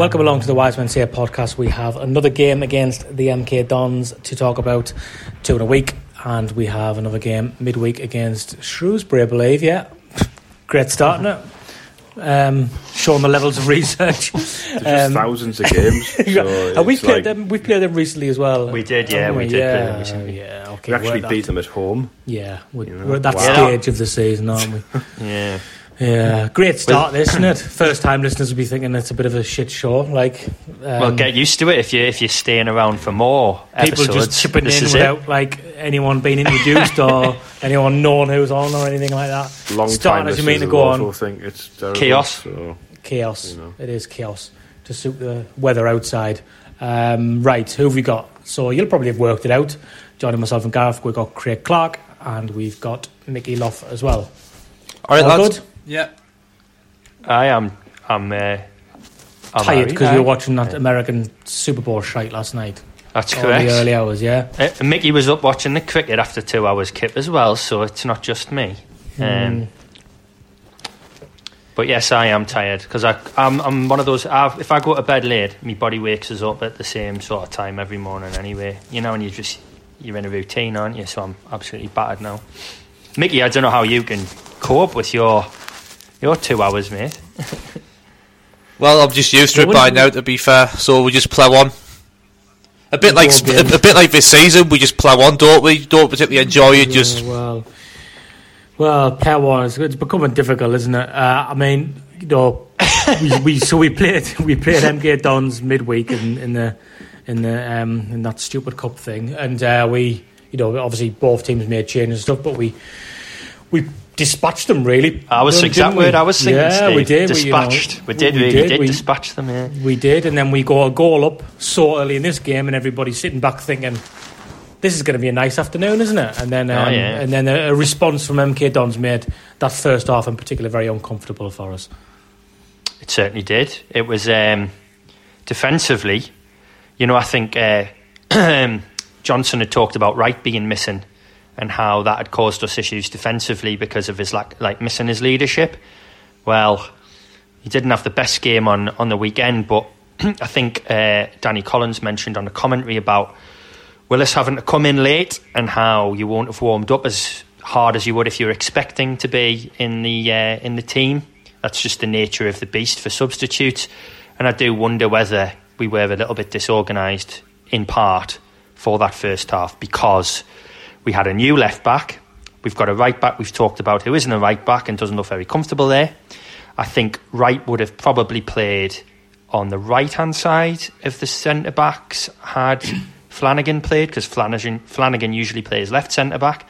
Welcome along to the Wise Men Say podcast. We have another game against the MK Dons to talk about, two in a week, and we have another game midweek against Shrewsbury, I believe. Yeah, great start, isn't it? Um, showing the levels of research. There's um, thousands of games. So and we've played like, them. We've played them recently as well. We did, yeah, we, we did yeah, play them recently. Yeah, okay. We actually beat them at home. Yeah, we're, you know? we're at that wow. stage of the season, aren't we? yeah. Yeah, great start, this, isn't it? First time listeners will be thinking it's a bit of a shit show. Like, um, well, get used to it if you if you're staying around for more people episodes. just chipping this in without it. like anyone being introduced or anyone knowing who's on or anything like that. Long Starting as you mean to go on. Think it's terrible, chaos. So, chaos. You know. It is chaos to suit the weather outside. Um, right, who have we got? So you'll probably have worked it out. Joining myself and Gareth, we've got Craig Clark and we've got Micky Lough as well. All right, All lads. good? Yeah. I am. I'm. Uh, I'm tired because we were watching that American Super Bowl shite last night. That's All correct. The early hours, yeah. Uh, Micky was up watching the cricket after two hours kip as well, so it's not just me. Mm. Um, but yes, I am tired because I'm, I'm one of those. I've, if I go to bed late, my body wakes us up at the same sort of time every morning. Anyway, you know, and you just you're in a routine, aren't you? So I'm absolutely battered now. Micky, I don't know how you can cope with your your two hours, mate. well, I'm just used to it by now. To be fair, so we just plough on. A bit like a, a, bit like this season, we just plough on, don't we? Don't particularly enjoy it. Just well, well, plough on. It's, it's becoming difficult, isn't it? Uh, I mean, you know, we, we, so we played we played MK Dons midweek in, in the in the um, in that stupid cup thing, and uh, we you know obviously both teams made changes and stuff, but we we dispatched them really. I was exact word I was thinking. Yeah, Steve. we did. Dispatched. We, you know, we did. We, we did. did we, dispatch them. Yeah. We did, and then we go a goal up so early in this game, and everybody's sitting back thinking, "This is going to be a nice afternoon, isn't it?" And then, Oh, um, yeah. and then a, a response from MK Dons made that first half in particular very uncomfortable for us. It certainly did. It was um, defensively. You know, I think uh, Johnson had talked about Wright being missing and how that had caused us issues defensively because of his like like missing his leadership. Well, he didn't have the best game on on the weekend, but I think uh, Danny Collins mentioned on the commentary about Willis having to come in late and how you won't have warmed up as hard as you would if you're expecting to be in the uh, in the team. That's just the nature of the beast for substitutes, and I do wonder whether we were a little bit disorganised in part for that first half because we had a new left back. We've got a right back we've talked about who isn't a right back and doesn't look very comfortable there. I think Wright would have probably played on the right hand side of the centre backs had Flanagan played because Flanagan, Flanagan usually plays left centre back.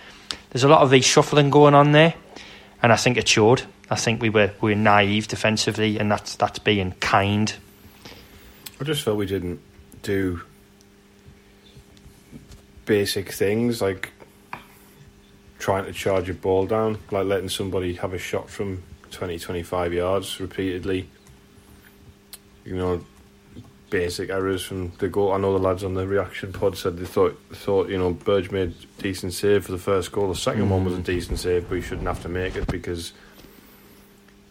There's a lot of reshuffling going on there, and I think it showed. I think we were we were naive defensively, and that's that's being kind. I just felt we didn't do basic things like trying to charge a ball down, like letting somebody have a shot from 20, 25 yards repeatedly. You know, basic errors from the goal. I know the lads on the reaction pod said they thought thought you know Burge made a decent save for the first goal. The 2nd one was a mm. decent save, but he shouldn't have to make it because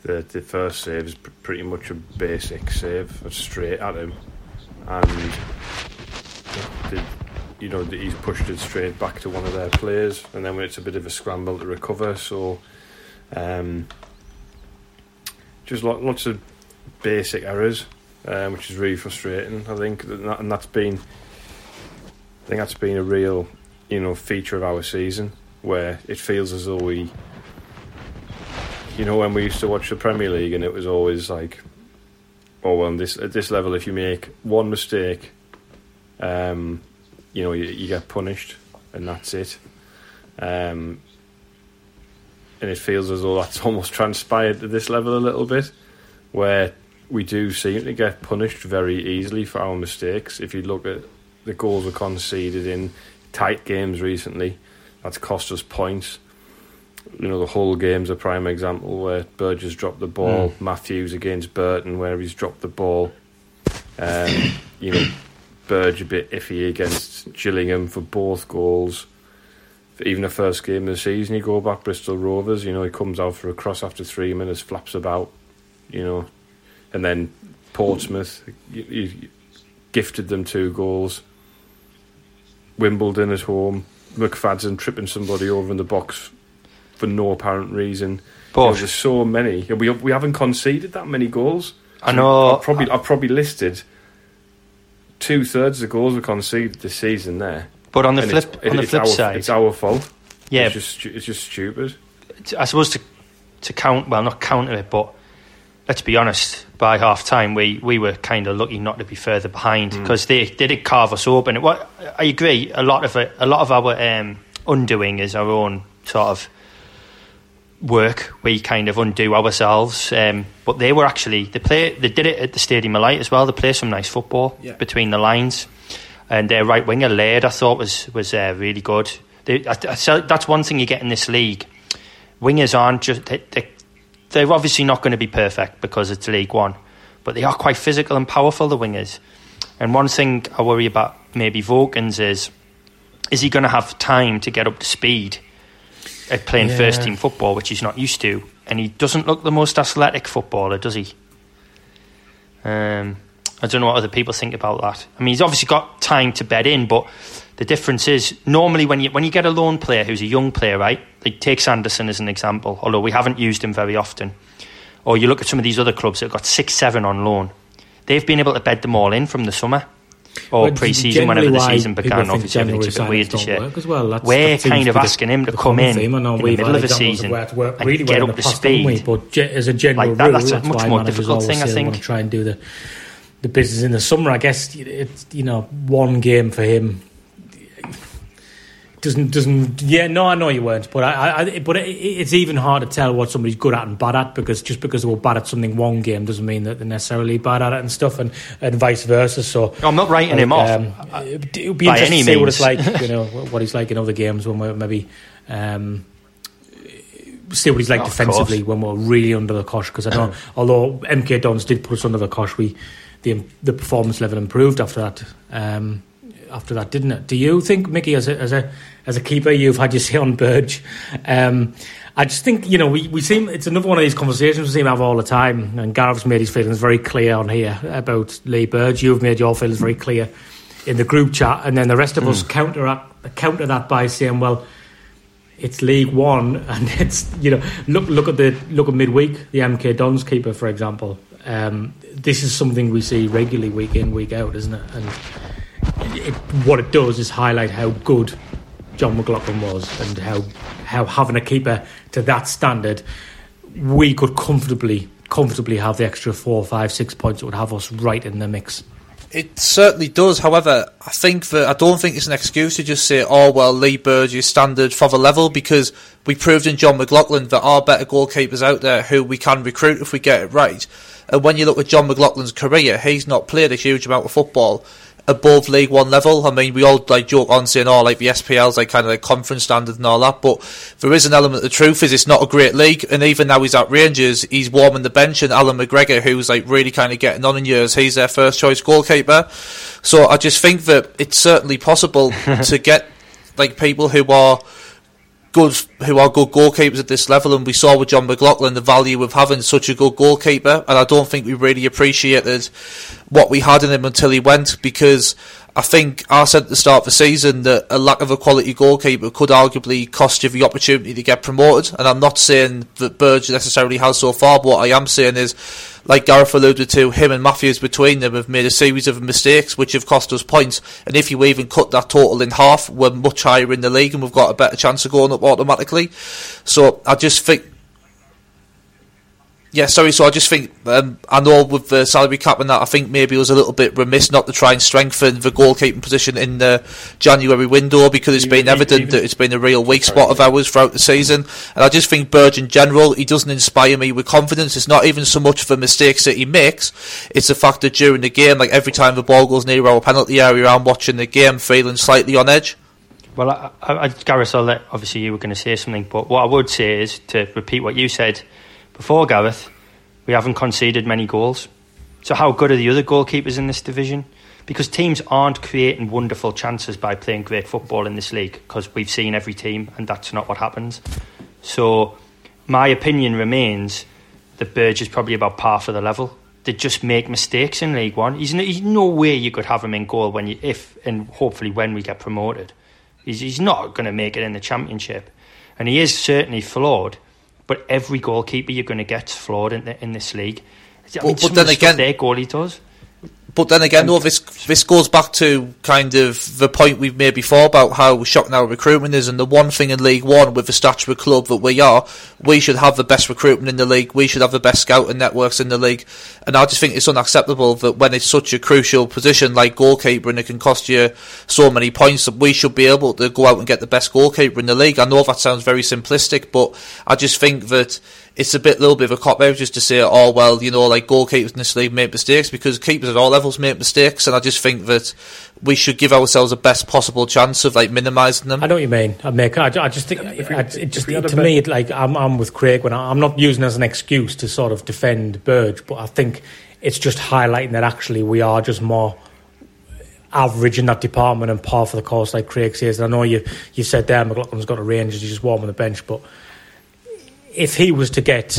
the the first save is pr- pretty much a basic save, straight at him, and the, you know he's pushed it straight back to one of their players, and then when it's a bit of a scramble to recover. So. Um, just lots of basic errors, um, which is really frustrating. I think, and that's been, I think that's been a real, you know, feature of our season where it feels as though we, you know, when we used to watch the Premier League and it was always like, oh well, this at this level, if you make one mistake, um, you know, you, you get punished, and that's it. Um, and it feels as though that's almost transpired to this level a little bit, where we do seem to get punished very easily for our mistakes. If you look at the goals we conceded in tight games recently, that's cost us points. You know, the whole game's a prime example where Burge's dropped the ball, mm. Matthews against Burton, where he's dropped the ball. Um, you know, Burge a bit iffy against Gillingham for both goals For even the first game of the season, you go back Bristol Rovers. You know, he comes out for a cross after three minutes, flaps about. You know, and then Portsmouth, you, you gifted them two goals. Wimbledon at home, McFadzean tripping somebody over in the box for no apparent reason. You know, there's so many. We we haven't conceded that many goals. I know. I've probably I've probably listed two thirds of the goals we conceded this season there. But on the and flip, on the flip our, side, it's our fault. Yeah, it's just it's just stupid. I suppose to to count well, not counter it, but let's be honest. By half time, we, we were kind of lucky not to be further behind because mm. they, they did carve us open. It, what I agree. A lot of it, a lot of our um, undoing is our own sort of work. We kind of undo ourselves. Um, but they were actually they play. They did it at the Stadium of Light as well. They play some nice football yeah. between the lines and their right winger Laird I thought was was uh, really good. They, I, I, that's one thing you get in this league. Wingers aren't just they, they, they're obviously not going to be perfect because it's League One, but they are quite physical and powerful. The wingers, and one thing I worry about maybe Vokins is is he going to have time to get up to speed at playing yeah. first team football, which he's not used to, and he doesn't look the most athletic footballer, does he? Um, I don't know what other people think about that. I mean, he's obviously got time to bed in, but the difference is normally when you when you get a loan player who's a young player, right? Like take Sanderson as an example, although we haven't used him very often. Or you look at some of these other clubs that have got six, seven on loan. They've been able to bed them all in from the summer or pre-season, whenever the season began. Obviously, everything's a bit weird this year. Well. That's, We're that kind of asking him to come in in the middle of the season and really get up to speed. But as a general like that, rule, that's a much more difficult thing. I think. Try and do the the business in the summer. I guess it's you know one game for him doesn't doesn't yeah no I know you weren't but I, I but it, it's even hard to tell what somebody's good at and bad at because just because they were bad at something one game doesn't mean that they're necessarily bad at it and stuff and, and vice versa so I'm not writing him off um, it would be interesting to see means. what it's like you know what he's like in other games when we're maybe um, see what he's like oh, defensively when we're really under the cosh because I know although MK Dons did put us under the cosh we the the performance level improved after that. Um, after that, didn't it? Do you think, Micky, as a as a as a keeper, you've had your say on Burge? Um, I just think you know we, we seem it's another one of these conversations we seem to have all the time. And Gareth's made his feelings very clear on here about Lee Burge. You've made your feelings very clear in the group chat, and then the rest of mm. us counter counter that by saying, well. It's League One, and it's you know look look at the look at midweek the MK Dons keeper for example. Um, this is something we see regularly week in, week out, isn't it? And it, what it does is highlight how good John McLaughlin was and how how having a keeper to that standard, we could comfortably comfortably have the extra four, five, six points that would have us right in the mix. It certainly does. However, I think that I don't think it's an excuse to just say, "Oh well, Lee Burge is standard for the level," because we proved in John McLaughlin that there are better goalkeepers out there who we can recruit if we get it right. And when you look at John McLaughlin's career, he's not played a huge amount of football above League One level. I mean, we all like joke on saying, "Oh, like the SPL's like kind of like conference standard and all that," but there is an element of the truth is it's not a great league. And even now he's at Rangers, he's warming the bench, and Allan McGregor, who's like really kind of getting on in years, he's their first choice goalkeeper. So I just think that it's certainly possible to get like people who are good who are good goalkeepers at this level, and we saw with John McLaughlin the value of having such a good goalkeeper, and I don't think we really appreciated what we had in him until he went because I think I said at the start of the season that a lack of a quality goalkeeper could arguably cost you the opportunity to get promoted. And I'm not saying that Burge necessarily has so far, but what I am saying is, like Gareth alluded to, him and Matthews between them have made a series of mistakes which have cost us points. And if you even cut that total in half, we're much higher in the league and we've got a better chance of going up automatically. So I just think yeah, sorry. So I just think um, I know with the salary cap and that, I think maybe it was a little bit remiss not to try and strengthen the goalkeeping position in the January window because it's been evident even, that it's been a real weak spot of ours throughout the season. And I just think Burge in general, he doesn't inspire me with confidence. It's not even so much the mistakes that he makes; it's the fact that during the game, like every time the ball goes near our penalty area, I'm watching the game feeling slightly on edge. Well, I, I, Gareth, I'll let, obviously you were going to say something, but what I would say is to repeat what you said before, Gareth, we haven't conceded many goals. So, how good are the other goalkeepers in this division? Because teams aren't creating wonderful chances by playing great football in this league, because we've seen every team, and that's not what happens. So, my opinion remains that Burge is probably about par for the level. They just make mistakes in League One. He's no, he's no way you could have him in goal when you, if and hopefully when we get promoted. He's, he's not going to make it in the Championship, and he is certainly flawed. But every goalkeeper you're going to get is flawed in, the, in this league. I mean, but, but then again, their goalie does. But then again, though, this this goes back to kind of the point we've made before about how shocking our recruitment is, and the one thing in League One with the stature of club that we are, we should have the best recruitment in the league. We should have the best scouting networks in the league, and I just think it's unacceptable that when it's such a crucial position like goalkeeper and it can cost you so many points, that we should be able to go out and get the best goalkeeper in the league. I know that sounds very simplistic, but I just think that it's a bit little bit of a cop out just to say, oh well, you know, like goalkeepers in this league make mistakes because keepers at all levels make mistakes, and I just think that we should give ourselves the best possible chance of like minimising them. I know what you mean. I make. I, I just think if, I, it just to me, it, like I'm, I'm with Craig when I, I'm not using as an excuse to sort of defend Burge, but I think it's just highlighting that actually we are just more average in that department and par for the course, like Craig says. And I know you you said there McLaughlin's got a range, he's just warm on the bench, but if he was to get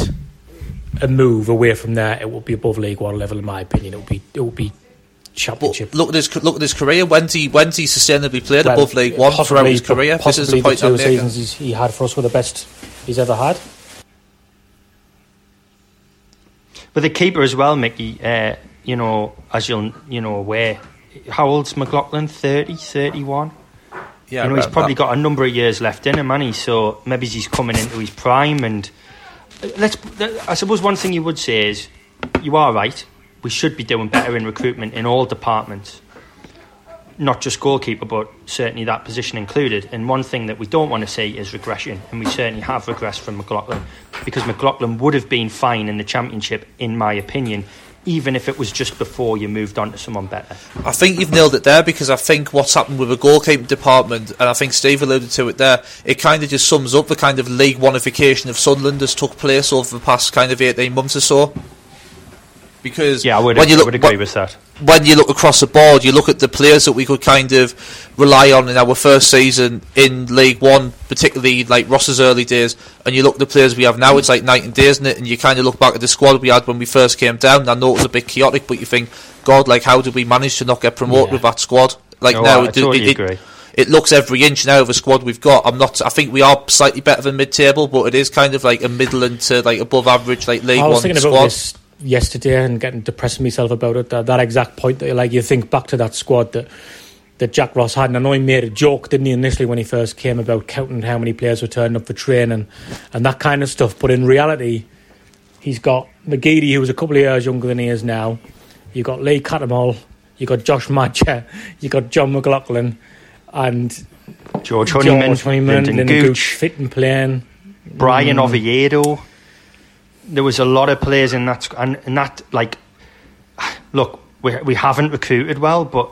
a move away from there, it would be above League One level, in my opinion. It would be it would be championship. But look at his look at his career. When's he when's he sustainably played well, above League One throughout his career? This is the point the two seasons he had for us were the best he's ever had. But the keeper as well, Micky. Uh, you know, as you'll you know aware, how old's McLaughlin? 30, 31? Yeah, you know, he's probably that. got a number of years left in him, man. So maybe he's coming into his prime. And uh, let's, I suppose one thing you would say is, you are right. We should be doing better in recruitment in all departments, not just goalkeeper, but certainly that position included. And one thing that we don't want to see is regression, and we certainly have regressed from McLaughlin because McLaughlin would have been fine in the championship, in my opinion, even if it was just before you moved on to someone better. I think you've nailed it there because I think what's happened with the goalkeeping department, and I think Steve alluded to it there, it kind of just sums up the kind of league oneification of Sunderland has took place over the past kind of 18 months or so. Because yeah, I would, when you look, I would agree with that. When you look across the board, you look at the players that we could kind of rely on in our first season in League One, particularly like Ross's early days, and you look at the players we have now, it's like night and day, isn't it? And you kind of look back at the squad we had when we first came down. I know it was a bit chaotic, but you think, God, like how did we manage to not get promoted yeah. with that squad? Like no, now, I, it, totally it, it, it looks every inch now of a squad we've got. I'm not. I think we are slightly better than mid-table, but it is kind of like a middle and to like above average, like League One squad yesterday and getting depressing myself about it. That, that exact point that like you think back to that squad that that Jack Ross had, and I know he made a joke, didn't he, initially when he first came about counting how many players were turning up for training and that kind of stuff. But in reality, he's got McGeady, who was a couple of years younger than he is now. You've got Lee Cattermole, you've got Josh Maja, you've got John McLaughlin, and George Honeyman, George Honeyman, Lynden Gooch, Gooch fit and playing. Bryan mm. Oviedo there was a lot of players in that and, that like look we we haven't recruited well but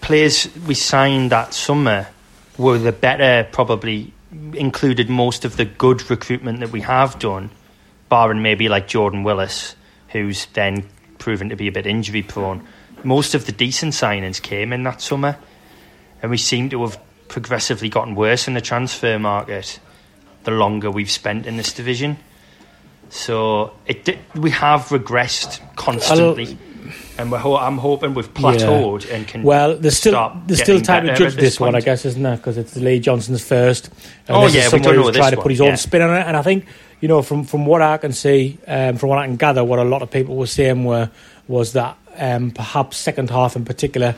players we signed that summer were the better probably included most of the good recruitment that we have done barring maybe like Jordan Willis who's then proven to be a bit injury prone. Most of the decent signings came in that summer and we seem to have progressively gotten worse in the transfer market the longer we've spent in this division so it we have regressed constantly. and we're ho- I'm hoping we've plateaued and can. Well, there's still there's still time to judge at this one, I guess, isn't there? Because it's Lee Johnson's first. And Oh, this yeah, is we don't know who's this trying to put his own yeah. spin on it. And I think you know from from what I can see, um, from what I can gather, what a lot of people were saying were was that um, perhaps second half in particular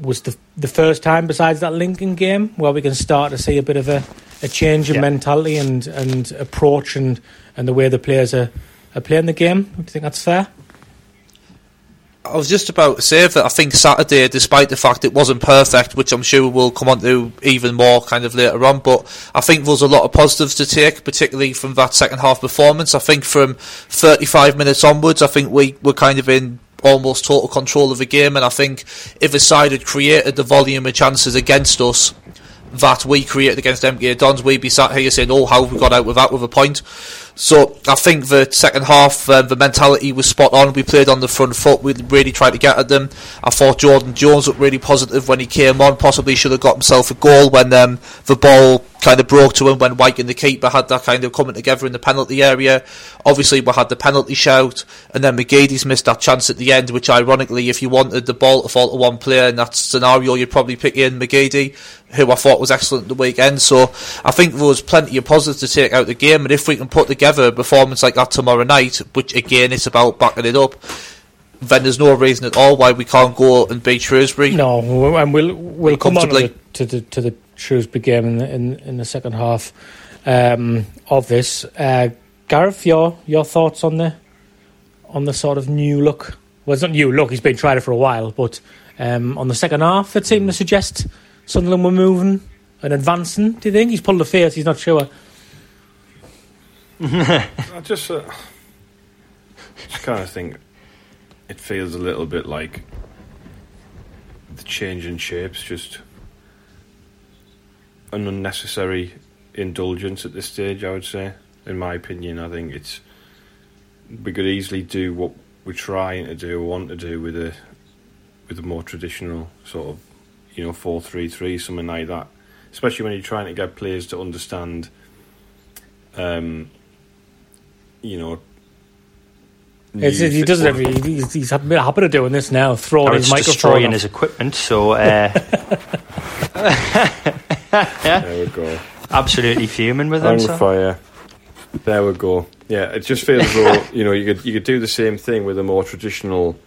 was the the first time besides that Lincoln game where we can start to see a bit of a, a change in Yeah. mentality and, and approach and, and the way the players are, are playing the game. Do you think that's fair? I was just about to say that I think Saturday, despite the fact it wasn't perfect, which I'm sure we'll come on to even more kind of later on, but I think there's a lot of positives to take, particularly from that second half performance. I think from 35 minutes onwards, I think we were kind of in almost total control of the game, and I think if a side had created the volume of chances against us that we created against MK Dons, we'd be sat here saying, oh, how have we got out with that with a point? So I think the second half, um, the mentality was spot on. We played on the front foot. We really tried to get at them. I thought Jordan Jones looked really positive when he came on. Possibly should have got himself a goal when um, the ball kind of broke to him when Wyke and the keeper had that kind of coming together in the penalty area. Obviously, we had the penalty shout, and then McGeady's missed that chance at the end, which ironically, if you wanted the ball to fall to one player in that scenario, you'd probably pick in McGeady, who I thought was excellent the weekend. So I think there was plenty of positives to take out the game, and if we can put together a performance like that tomorrow night, which again it's about backing it up, then there's no reason at all why we can't go and beat Shrewsbury. No, and we'll we'll come on to the, to the to the Shrewsbury game in the, in, in the second half um, of this. Uh, Gareth, your your thoughts on the on the sort of new look? Well, it's not new look. He's been trying it for a while, but um, on the second half, it seemed to suggest Sunderland were moving and advancing. Do you think he's pulled a face? He's not sure. I just, uh, just kind of think it feels a little bit like the change in shapes, just an unnecessary indulgence at this stage. I would say, in my opinion, I think it's we could easily do what we're trying to do, or want to do with a with a more traditional sort of you know four three three something like that. Especially when you're trying to get players to understand. Um, you know, It's, new he fi- does it every. He's, he's a bit happy to doing this now, throwing Gareth's his microphone. destroying off. his equipment, so uh, There we go. absolutely fuming with him. On So. fire. There we go. Yeah, it just feels as though you know you could you could do the same thing with a more traditional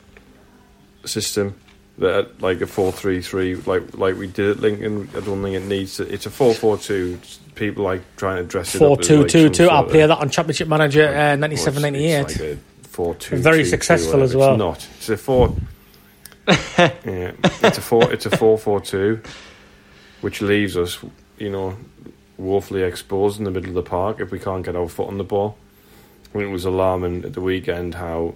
system, that like a four three three, like like we did at Lincoln. I don't think it needs to. It's a four four two. People like trying to dress it Four up. as, two like, two two. I'll play that on Championship Manager uh, well, ninety it's- seven ninety it's eight. like a four two. Very two, two, successful as well. It's not. It's a four. yeah, it's a four. It's a four four two, which leaves us, you know, woefully exposed in the middle of the park if we can't get our foot on the ball. I mean, it was alarming at the weekend how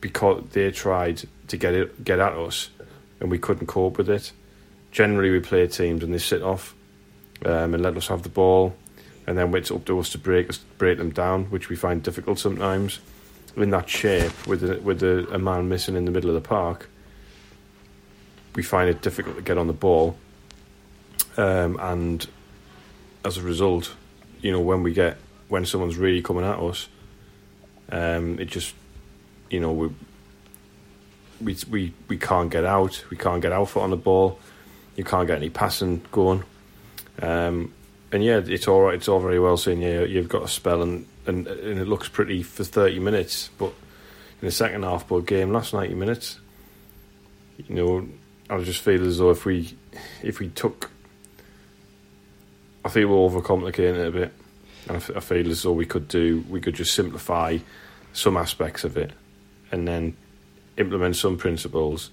because they tried to get it get at us and we couldn't cope with it. Generally, we play teams and they sit off um, and let us have the ball, and then it's up to us to break us break them down, which we find difficult sometimes. In that shape, with a, with a, a man missing in the middle of the park, we find it difficult to get on the ball, um, and as a result, you know, when we get when someone's really coming at us, um, it just, you know, we we we we can't get out. We can't get our foot on the ball. You can't get any passing going. Um, and yeah, it's all right. It's all very well saying yeah, you've got a spell and, and and it looks pretty for thirty minutes, but in the second half, but game last ninety minutes, you know, I just feel as though if we if we took, I think we're overcomplicating it a bit, and I, f- I feel as though we could do we could just simplify some aspects of it, and then implement some principles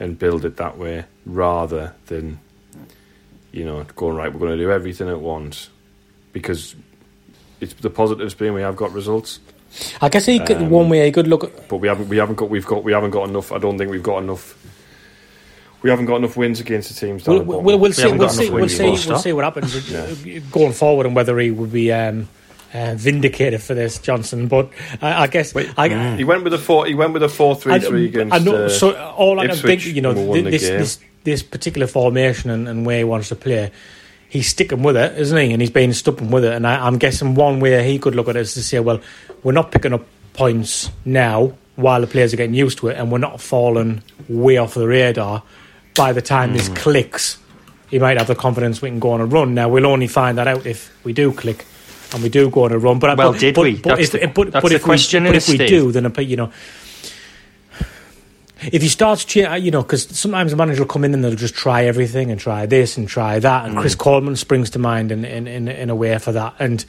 and build it that way rather than you know going right we're going to do everything at once because it's the positives being we have got results I guess he could, Um, one way he could look. At, but we haven't we haven't got we've got we haven't got enough I don't think we've got enough we haven't got enough wins against the teams down we'll, we'll, we'll, we'll We see. haven't We'll see. We'll see. We'll see what happens uh, going forward and whether he would be um, uh, vindicated for this, Johnson. But I, I guess I, he went with a four he went with a four three against I know. uh, so all I can Ipswich think, you know, and we won thi- the this, this this particular formation and, and where he wants to play, he's sticking with it, isn't he? And he's been stubborn with it. And I, I'm guessing one way he could look at it is to say, well, we're not picking up points now. while the players are getting used to it, and we're not falling way off the radar. By the time this clicks, he might have the confidence we can go on a run. Now we'll only find that out if we do click and we do go on a run. But Well, but, did but, we? But That's if, the- but, that's but if question, we, but if we do, then you know. If he starts, to you know, because sometimes the manager will come in and they'll just try everything and try this and try that, and Mm. Chris Coleman springs to mind in, in, in, in a way for that. And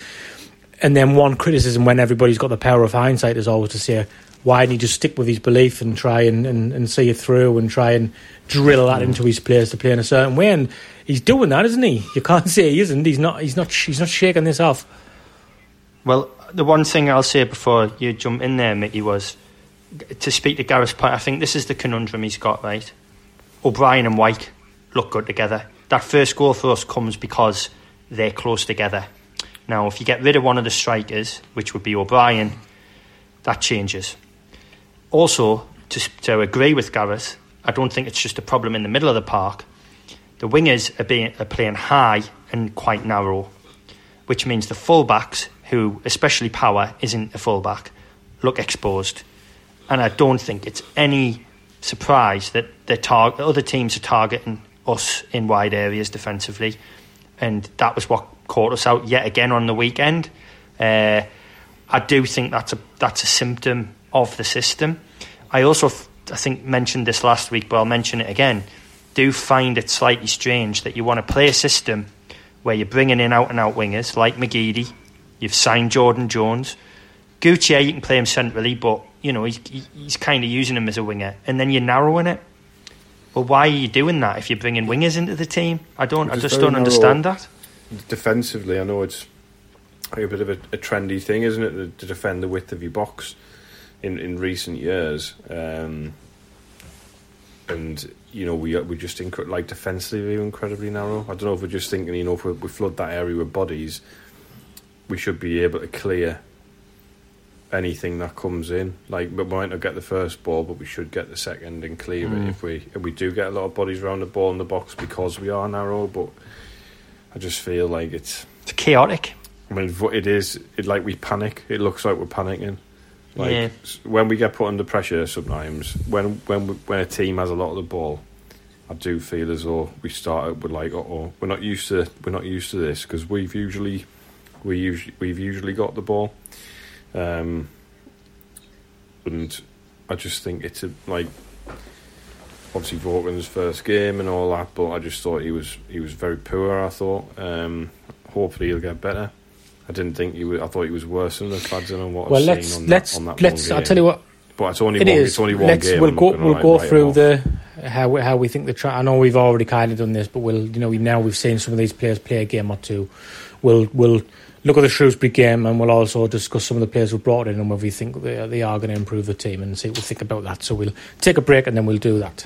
and then one criticism when everybody's got the power of hindsight is always to say, why didn't he just stick with his belief and try and, and, and see it through and try and drill that into his players to play in a certain way? And he's doing that, isn't he? You can't say he isn't. He's not. He's not. He's not shaking this off. Well, the one thing I'll say before you jump in there, Micky, was to speak to Gareth's point. I think this is the conundrum he's got, right? O'Brien and Wyke look good together. That first goal for us comes because they're close together. Now, if you get rid of one of the strikers, which would be O'Brien, that changes. Also, to, to agree with Gareth, I don't think it's just a problem in the middle of the park. The wingers are, being, are playing high and quite narrow which means the fullbacks, who especially Power isn't a fullback, look exposed. And I don't think it's any surprise that the tar- other teams are targeting us in wide areas defensively, and that was what caught us out yet again on the weekend. Uh, I do think that's a that's a symptom of the system. I also I think mentioned this last week, but I'll mention it again. Do find it slightly strange that you want to play a system where you're bringing in out and out wingers like McGeady, you've signed Jordan Jones. Gucci, you can play him centrally, but you know he's he's kind of using him as a winger, and then you're narrowing it. Well, why are you doing that if you're bringing wingers into the team? I don't. I just don't understand that. defensively, I know it's a bit of a, a trendy thing, isn't it, to, to defend the width of your box in, in recent years. Um, and you know, we we just incre- like defensively incredibly narrow. I don't know if we're just thinking, you know, if we, we flood that area with bodies, we should be able to clear anything that comes in. Like, we might not get the first ball, but we should get the second and clear it if we if we do get a lot of bodies around the ball in the box because we are narrow. But I just feel like it's. It's chaotic. I mean, it is. It like we panic. It looks like we're panicking. Like Yeah. when we get put under pressure, sometimes when when we, when a team has a lot of the ball, I do feel as though we start out with like, oh, we're not used to we're not used to this because we've usually we usually we've usually got the ball, um, and I just think it's a like obviously Vaughan's first game and all that, but I just thought he was he was very poor. I thought. Um, hopefully he'll get better. I didn't think he was. I thought he was worse than the Fadzen on what Well, I've let's seen on let's that, on that let's. I'll tell you what. But it's only It one. is. It's only one Let's, game. We'll I'm go. We'll go through the how we- how we think the. Tra- I know we've already kind of done this, but we'll you know we now we've seen some of these players play a game or two. We'll we'll look at the Shrewsbury game and we'll also discuss some of the players we've brought in and whether we think they, they are going to improve the team and see what we think about that. So we'll take a break and then we'll do that.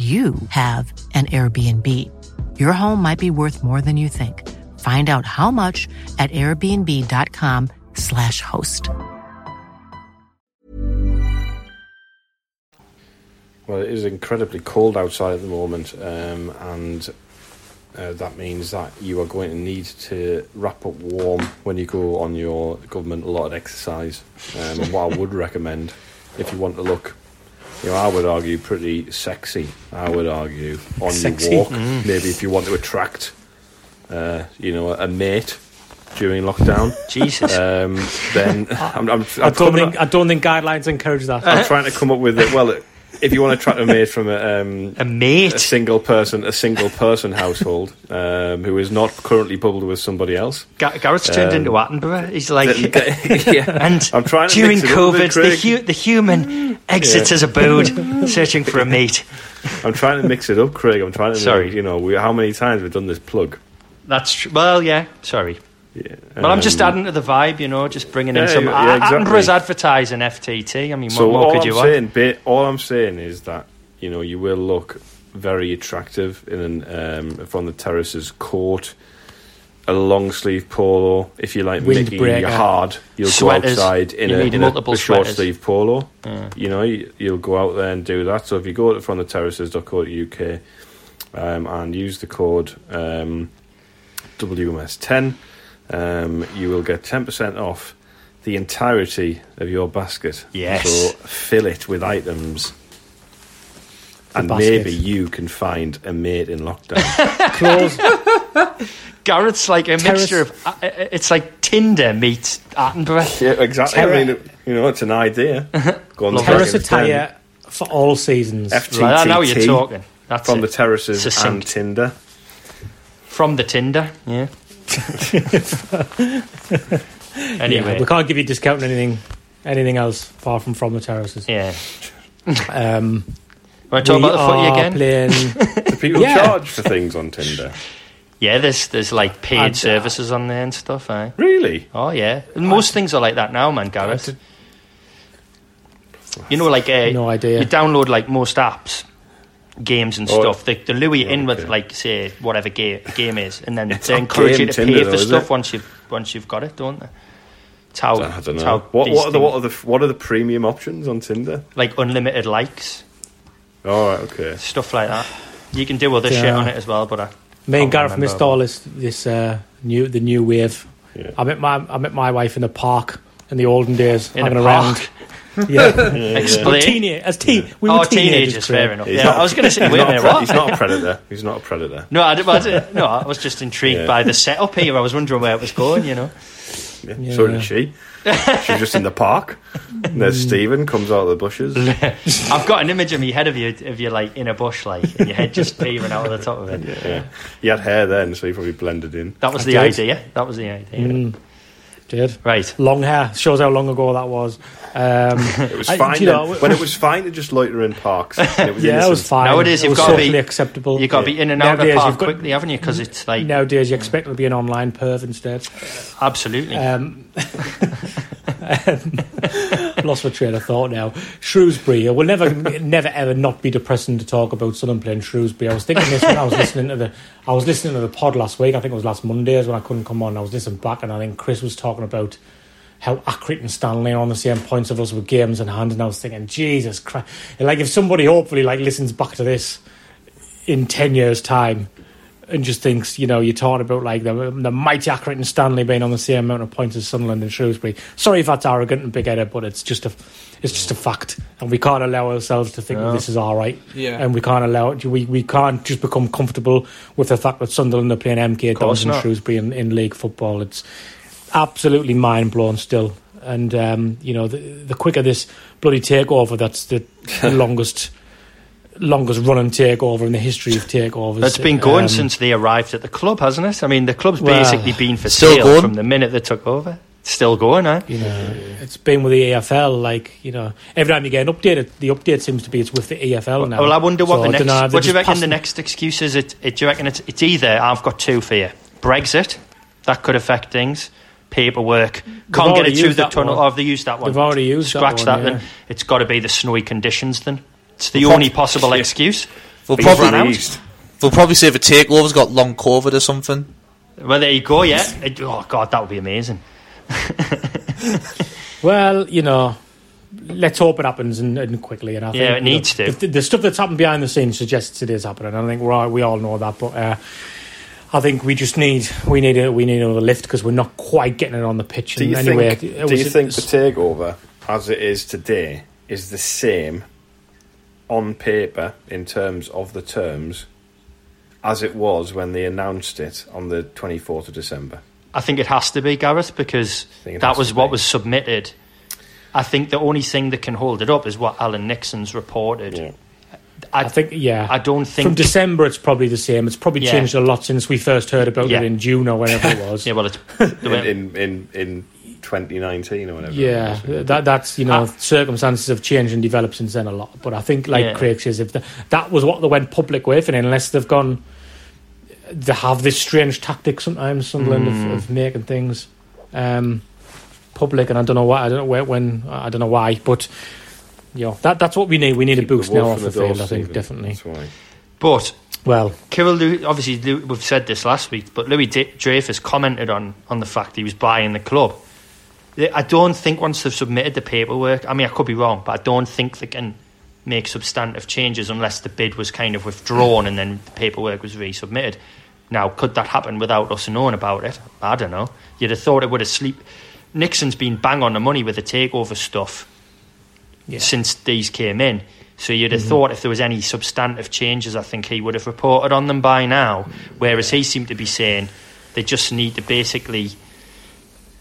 you have an Airbnb. Your home might be worth more than you think. Find out how much at airbnb.com/slash host. Well, it is incredibly cold outside at the moment, um, and uh, that means that you are going to need to wrap up warm when you go on your government allotted exercise. Um, and what I would recommend, if you want to look, you know, I would argue pretty sexy. I would argue on Sexy. your walk, maybe if you want to attract, uh, you know, a mate. during lockdown, Jesus. um, then I'm, I'm, I'm, I don't think I don't think guidelines encourage that. I'm trying to come up with it. Well, if you want to track a mate from a, um, a a mate. single person, a single person household um, who is not currently bubbled with somebody else. Ga- Gareth's turned Um, into Attenborough. He's like, yeah. and I'm trying to during mix it up a bit, COVID, the, hu- the human exits Yeah. his abode, searching for a mate. I'm trying to mix it up, Craig. I'm trying to. Sorry. Make, you know, we, how many times we've done this plug? That's tr- well, yeah. Sorry, Yeah. but I'm just Um, adding to the vibe, you know, just bringing in some. yeah, exactly. Attenborough's advertising FTT. I mean, So what more could I'm you want? saying, ba- all I'm saying is that you know you will look very attractive in an, um, from the terraces court. A long sleeve polo, if you like Micky, Windbreaker. you're hard. You'll Sweaters. go outside in You a, in a, multiple a short sleeve polo. You know, you, you'll go out there and do that. So if you go to from the terraces.co.uk um, and use the code um, WMS10, um, you will get 10% off the entirety of your basket. Yes. So fill it with items. And basket. maybe you can find a mate in lockdown. Close. Gareth's like a Terrace- mixture of. uh, uh, It's like Tinder meets Attenborough. yeah, exactly. Terra- I mean, you know, it's an idea. Go on the Terrace second attire for all seasons. FTTT Right, now you're talking. That's from it. the terraces and Succinct. Tinder. From the Tinder, yeah. anyway, Yeah, we can't give you discount on anything, anything else apart from from the terraces. yeah. Um, Want to talk we about the footy are again? Playing, Do people Yeah. charge for things on Tinder? Yeah, there's there's like paid I'd- services on there and stuff. Eh? Really? Oh yeah, and most things are like that now, man, Gareth. You know, like uh, No idea. You download like most apps, games and Oh, stuff. They, they lure you in with okay. like say whatever ga- game is, and then It's they encourage you to Tinder pay though, for is stuff it? once you've once you've got it, don't they? It's how, I don't it's know. how What, what, are the, what, are the, what are the premium options on Tinder? like unlimited likes, All right, okay. stuff like that. You can do other shit on it as well, but I, me and Can't Gareth missed all this this uh, new the new wave. Yeah. I met my I met my wife in the park in the olden days, In a hanging park? around. Yeah, explain. teenage as teen. We oh, were teenagers, teenagers. fair enough. He's Yeah, not- I was going to say, He's wait a minute, pre- what? he's not a predator. He's not a predator. No, I, did, I did, no, I was just intrigued Yeah. by the setup here. I was wondering where it was going. You know, Yeah. Yeah. So did she. She was just in the park. And there's Stephen comes out of the bushes. I've got an image in my head of you, of you like in a bush, like, and your head just peering out of the top of it. Yeah. He had hair then, so he probably blended in. That was I the did. idea. That was the idea. Mm, did Right. long hair shows how long ago that was. Um, It was fine do you know, when it was fine to just loiter in parks. It was yeah, it was innocent. fine. Nowadays, you've was gotta be- acceptable. You've got to be in and out of the park you've got- quickly, haven't you? Because it's like Nowadays, you expect to be an online perv instead. absolutely. Um, lost my train of thought now. Shrewsbury. It will never, never, ever not be depressing to talk about Southern playing Shrewsbury. I was thinking this when I was listening to the, I was listening to the pod last week. I think it was last Monday Mondays when I couldn't come on. I was listening back, and I think Chris was talking about how Accrington and Stanley are on the same points of us with games in hand, and I was thinking, Jesus Christ! Like if somebody hopefully like listens back to this in ten years' time and just thinks, you know, you're talking about like the, the mighty Accrington and Stanley being on the same amount of points as Sunderland and Shrewsbury. Sorry if that's arrogant and big-headed, but it's just a, it's just a fact, and we can't allow ourselves to think that this is all right. Yeah. and we can't allow it. We we can't just become comfortable with the fact that Sunderland are playing MK Dons and. Shrewsbury in, in league football. It's absolutely mind blown still. And um, you know, the, the quicker this bloody takeover, that's the longest longest running takeover in the history of takeovers. That's been going Um, since they arrived at the club, hasn't it? I mean, the club's Well, basically been for still sale going. from the minute they took over. It's still going, eh? You know, it's been with the EFL. Like you know, every time you get an update, it, the update seems to be it's with the EFL now. Well, I wonder what So the next. dunno, What do you reckon the next excuse is? It, it, do you reckon it's, it's either I've got two for you: Brexit, that could affect things. Paperwork can't get it through the tunnel. one. Or have they used that one? They've already used Scratch that. that. one, then yeah. it's got to be the snowy conditions. Then it's the Well, only possible yeah. excuse. They'll We've probably, run out. Released. they'll probably say the takeover's got long COVID or something. Well, there you go. Yeah. Oh God, that would be amazing. Well, you know, let's hope it happens and, and quickly. And I think Yeah, it you know, needs to. The, the stuff that's happened behind the scenes suggests it is happening. I think we're all, we all know that, but uh, I think we just need we need a, we need another lift because we're not quite getting it on the pitch. Do you anyway, think? Do you think the takeover, as it is today, is the same on paper in terms of the terms as it was when they announced it on the twenty fourth of December? I think it has to be Gareth because that was what be. was submitted. I think the only thing that can hold it up is what Alan Nixon's reported. Yeah. I, I think, yeah. I don't think From December, it's probably the same. It's probably Yeah. changed a lot since we first heard about Yeah. it in June or whenever it was. Yeah, well, it's in, in, in, in 2019 or whatever. Yeah, that that's you know Ah. circumstances have changed and developed since then a lot. But I think, like Yeah. Craig says, if the, that was what they went public with, and unless they've gone, they have this strange tactic sometimes, Sunderland Mm. of, of making things um, public, and I don't know why. I don't know where, when. I don't know why, but you know that that's what we need. We need Keep a boost now off in the door, field. I think Stephen. definitely. That's but Well, Kyril, Lew- obviously, Lew- we've said this last week, but Louis D- Dreyfus commented on, on the fact he was buying the club. I don't think once they've submitted the paperwork, I mean, I could be wrong, but I don't think they can make substantive changes unless the bid was kind of withdrawn and then the paperwork was resubmitted. Now, could that happen without us knowing about it? I don't know. You'd have thought it would have sleep. Nixon's been bang on the money with the takeover stuff yeah. since these came in. So you'd have mm-hmm. thought if there was any substantive changes, I think he would have reported on them by now. Whereas he seemed to be saying they just need to basically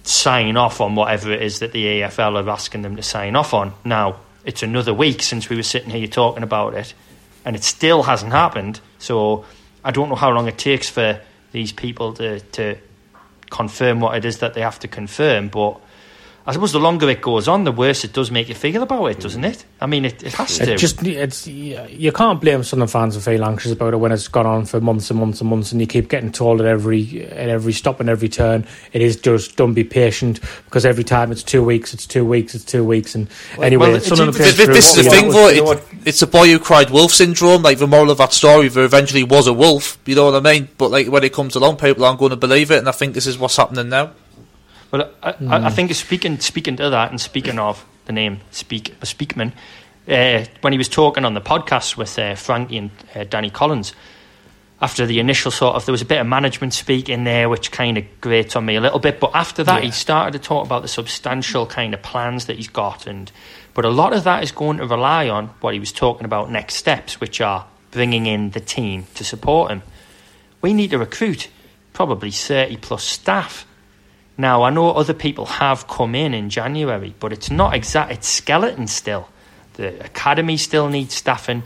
sign off on whatever it is that the EFL are asking them to sign off on. Now, it's another week since we were sitting here talking about it, and it still hasn't happened. So I don't know how long it takes for these people to, to confirm what it is that they have to confirm, but I suppose the longer it goes on, the worse it does make you feel about it, doesn't it? I mean, it, it has to. Just it's you can't blame Sunderland fans for feeling anxious about it when it's gone on for months and months and months, and you keep getting told at every at every stop and every turn it is just don't be patient because every time it's two weeks, it's two weeks, it's two weeks, and anyway, well, it's Sunderland this is the thing, though. you know It, it's a boy who cried wolf syndrome. Like the moral of that story, there eventually was a wolf. You know what I mean? But like when it comes along, people aren't going to believe it, and I think this is what's happening now. Well, I, I, I think speaking speaking to that and speaking of the name Speak Speakman, uh, when he was talking on the podcast with uh, Frankie and uh, Danny Collins, after the initial sort of there was a bit of management speak in there, which kind of grates on me a little bit. But after that, he started to talk about the substantial kind of plans that he's got, and but a lot of that is going to rely on what he was talking about next steps, which are bringing in the team to support him. We need to recruit probably thirty plus staff. Now, I know other people have come in in January, but it's not exact. It's skeleton still. The academy still needs staffing.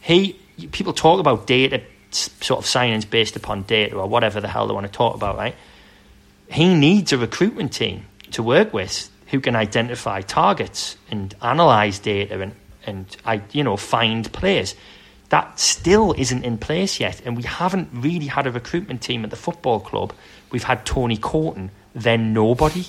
He people talk about data sort of signings based upon data or whatever the hell they want to talk about, right? He needs a recruitment team to work with who can identify targets and analyze data and and I you know find players. That still isn't in place yet, and we haven't really had a recruitment team at the football club. We've had Tony Coton, then nobody.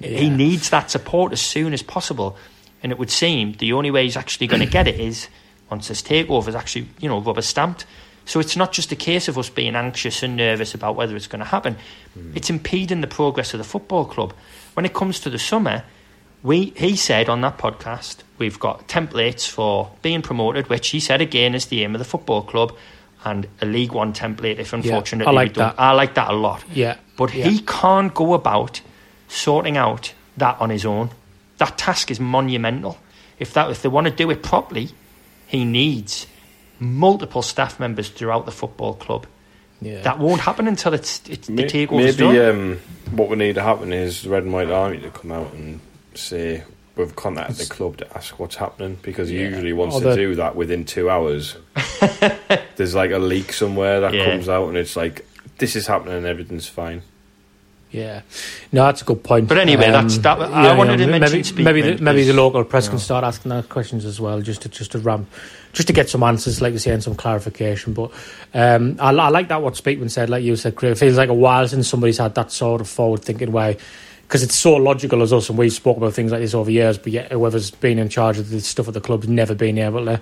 He needs that support as soon as possible, and it would seem the only way he's actually going to get it is once this takeover is actually, you know, rubber stamped. So it's not just a case of us being anxious and nervous about whether it's going to happen. Hmm. It's impeding the progress of the football club. When it comes to the summer, we he said on that podcast we've got templates for being promoted, which he said again is the aim of the football club, and a League One template. If unfortunately like we don't, that. I like that a lot. Yeah, But yeah. he can't go about sorting out that on his own. That task is monumental. If that if they want to do it properly, he needs multiple staff members throughout the football club. Yeah. That won't happen until it's, it's the May- takeover's Maybe done. um, what would need to happen is the Red and White Army to come out and say we've contacted the club to ask what's happening because Yeah. usually once Or they do that within two hours, there's like a leak somewhere that Yeah. comes out and it's like this is happening and everything's fine. Yeah, no, that's a good point. Um, But anyway, that's- that- I wanted to mention maybe Speakman maybe the, maybe the local press can start asking that questions as well, just to just to ram, just to get some answers, like you say, and some clarification. But um, I, I like that what Speakman said, like you said, Craig. It feels like a while since somebody's had that sort of forward thinking way. Because it's so logical as us, and we've spoke about things like this over years. But yet, whoever's been in charge of the stuff at the club's never been able to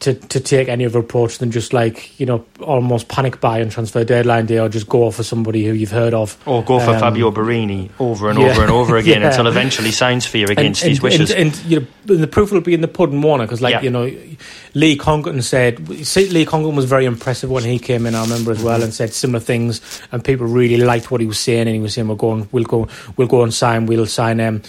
to, to take any other approach than just like you know almost panic buy on transfer deadline day, or just go for somebody who you've heard of, or go for Um, Fabio Borini over and yeah. over and over again Yeah. until eventually signs for you against and, his and, wishes. And, and, you know, the proof will be in the pudding, Warner, because like Yeah. you know, Lee Congerton said. Lee Congerton was very impressive when he came in. I remember as well, and said similar things, and people really liked what he was saying. And he was saying, "We're going, we'll go, we'll go and sign, we'll sign." Um,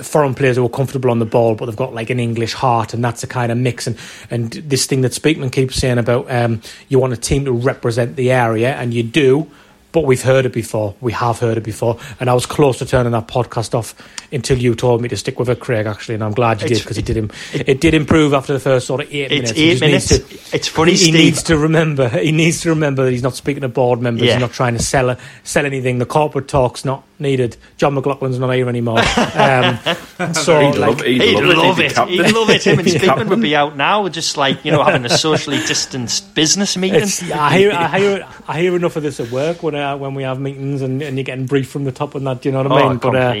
Foreign players who are comfortable on the ball, but they've got like an English heart, and that's a kind of mix. And and this thing that Speakman keeps saying about um, you want a team to represent the area, and you do, but we've heard it before. We have heard it before, and I was close to turning that podcast off until you told me to stick with it, Craig. Actually, and I'm glad you It's- did because it did. Im- it, did improve after the first sort of eight minutes. Eight minutes. to- It's funny, He, he Steve. needs to remember. He needs to remember that he's not speaking to board members. Yeah. He's not trying to sell a, sell anything. The corporate talk's not needed. John McLaughlin's not here anymore. Um, so, He'd like, love, he'd He'd love, love it. it. He'd be He'd captain. love it. Him and He'd be Speakman captain. would be out now, just like you know, having a socially distanced business meeting. It's, I hear, I hear, I hear enough of this at work when uh, when we have meetings and, and you're getting briefed from the top and that. Do you know what I Oh, mean? But uh,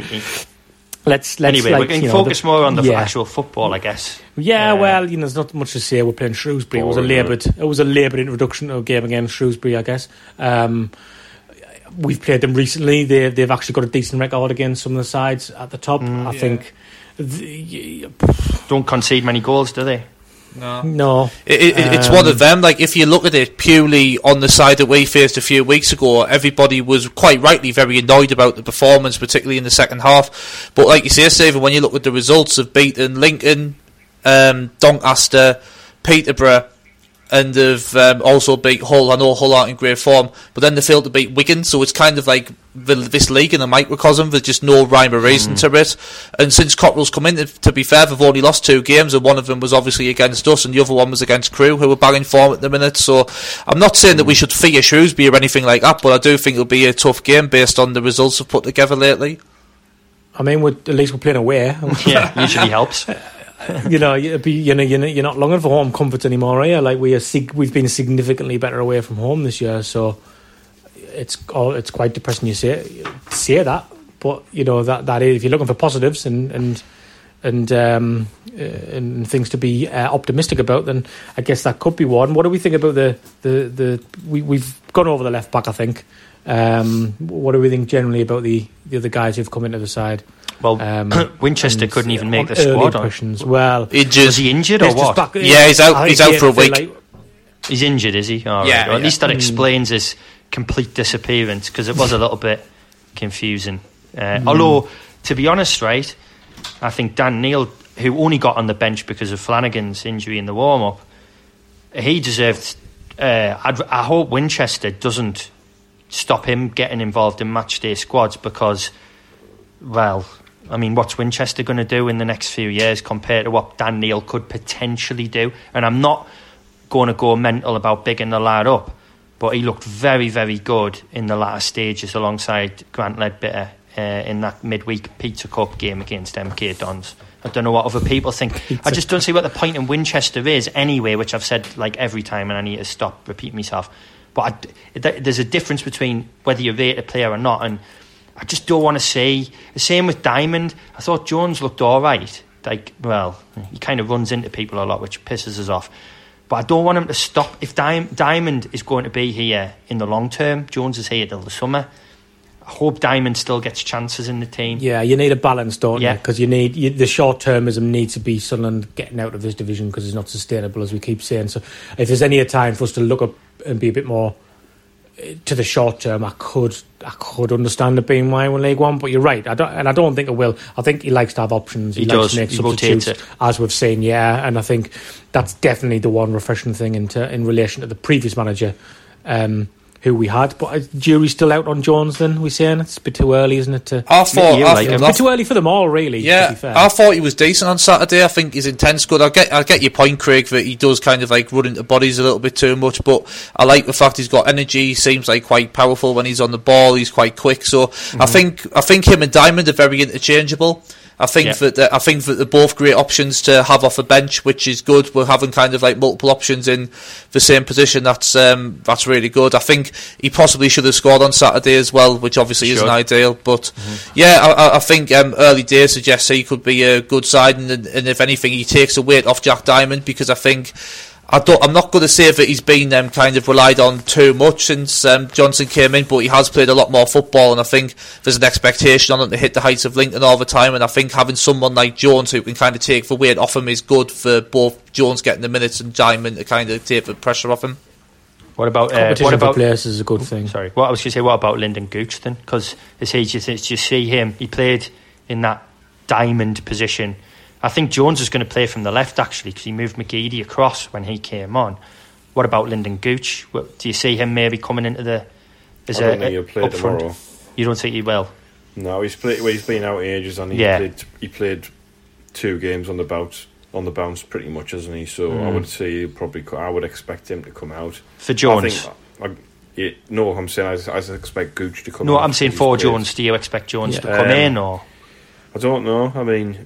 let's let's anyway, like, we can you know, focus the- more on the yeah. actual football, I guess. Yeah, Uh, well, you know, there's not much to say. We're playing Shrewsbury. It was a Boring, isn't laboured. It was a laboured introduction to a game against Shrewsbury, I guess. Um, we've played them recently. They they've actually got a decent record against some of the sides at the top. Mm. I think. The, Don't concede many goals, do they? No. no, It, it, it's Um, one of them. Like if you look at it purely on the side that we faced a few weeks ago, everybody was quite rightly very annoyed about the performance, particularly in the second half. But like you say, Stephen, when you look at the results of beating Lincoln, um, Doncaster, Peterborough, and they've um, also beat Hull. I know Hull aren't in great form, but then they failed to beat Wigan, so it's kind of like the, this league in a microcosm. There's just no rhyme or reason to it. And since Cotterill's come in, to be fair, they've only lost two games, and one of them was obviously against us, and the other one was against Crewe, who are banging form at the minute. So I'm not saying that we should fear Shrewsbury or anything like that, but I do think it'll be a tough game based on the results we've put together lately. I mean, we're, at least we're playing away. Yeah, usually helps. you know, you know, you're not, longing for home comforts anymore, are you? Like we are, sig- we've been significantly better away from home this year, so it's oh, it's quite depressing. You say say that, but you know that that is if you're looking for positives and and and um, uh, and things to be uh, optimistic about, then I guess that could be one. What do we think about the the the we we've gone over the left back, I think. Um, what do we think generally about the the other guys who've come into the side? Well, Um, Winchester and, couldn't even make the squad. Or, impressions. Well, Injured. was he injured or what? back- Yeah, he's out- he's out for a week. like- He's injured, is he? All right. Yeah, Well, at yeah. least that Mm. explains his complete disappearance because it was a little bit confusing. Uh, Mm. Although, to be honest, right, I think Dan Neil, who only got on the bench because of Flanagan's injury in the warm up, he deserved. Uh, I'd, I hope Winchester doesn't stop him getting involved in match day squads because, well, I mean, what's Winchester going to do in the next few years compared to what Dan Neil could potentially do? And I'm not going to go mental about bigging the lad up, but he looked very, very good in the latter stages alongside Grant Leadbitter uh, in that midweek Pizza Cup game against MK Dons. I don't know what other people think. I just don't see what the point in Winchester is anyway, which I've said like every time, and I need to stop repeating myself. But I, th- there's a difference between whether you rate a player or not, and I just don't want to see the same with Diamond. I thought Jones looked all right. Like, well, he kind of runs into people a lot, which pisses us off. But I don't want him to stop. If Di- Diamond is going to be here in the long term, Jones is here till the summer. I hope Diamond still gets chances in the team. Yeah, you need a balance, don't Yeah. you? Because you need you, the short termism needs to be Sunderland getting out of this division because it's not sustainable, as we keep saying. So, if there's any time for us to look up and be a bit more eh, to the short term, I could I could understand it being why in League One. But you're right, I don't, and I don't think it will. I think he likes to have options. He likes does. to make He rotates substitutes, it. as we've seen. Yeah, and I think that's definitely the one refreshing thing into in relation to the previous manager. Um, who we had, but is jury's still out on Jones. Then we saying it's a bit too early, isn't it? To I thought, you I, like him. a bit too early for them all, really. to Yeah, be fair. I thought he was decent on Saturday. I think his intent's good. I get, I get your point, Craig, that he does kind of like run into bodies a little bit too much. But I like the fact he's got energy. He seems like quite powerful when he's on the ball. He's quite quick. So Mm-hmm. I think, I think him and Diamond are very interchangeable. I think Yeah. that that- I think that they're both great options to have off a bench, which is good. We're having kind of like multiple options in the same position. That's um, that's really good. I think he possibly should have scored on Saturday as well, which obviously isn't ideal. But yeah, I, I- I think um, early days suggests he could be a good side, and, and if anything, he takes a weight off Jack Diamond because I think. I don't, I'm not going to say that he's been um, kind of relied on too much since um, Johnson came in, but he has played a lot more football, and I think there's an expectation on him to hit the heights of Lincoln all the time. And I think having someone like Jones who can kind of take the weight off him is good for both Jones getting the minutes and Diamond to kind of take the pressure off him. What about uh, Competition what about players is a good thing. Sorry, what I was going to say. What about Lynden Gooch then? Because as he just you see him? He played in that diamond position. I think Jones is going to play from the left actually because he moved McGeady across when he came on. What about Lynden Gooch? What, do you see him maybe coming into the Is I don't it think he'll play tomorrow. You don't think he will? No, he's played. Well, he's been out ages, and he Yeah. played. He played two games on the bounce, on the bounce, pretty much, hasn't he? So I Mm. would say probably. I would expect him to come out. For Jones? I think, I, yeah, no, I'm saying I, I expect Gooch to come. No, I'm saying for played. Jones. Do you expect Jones to come Um, in or? I don't know. I mean,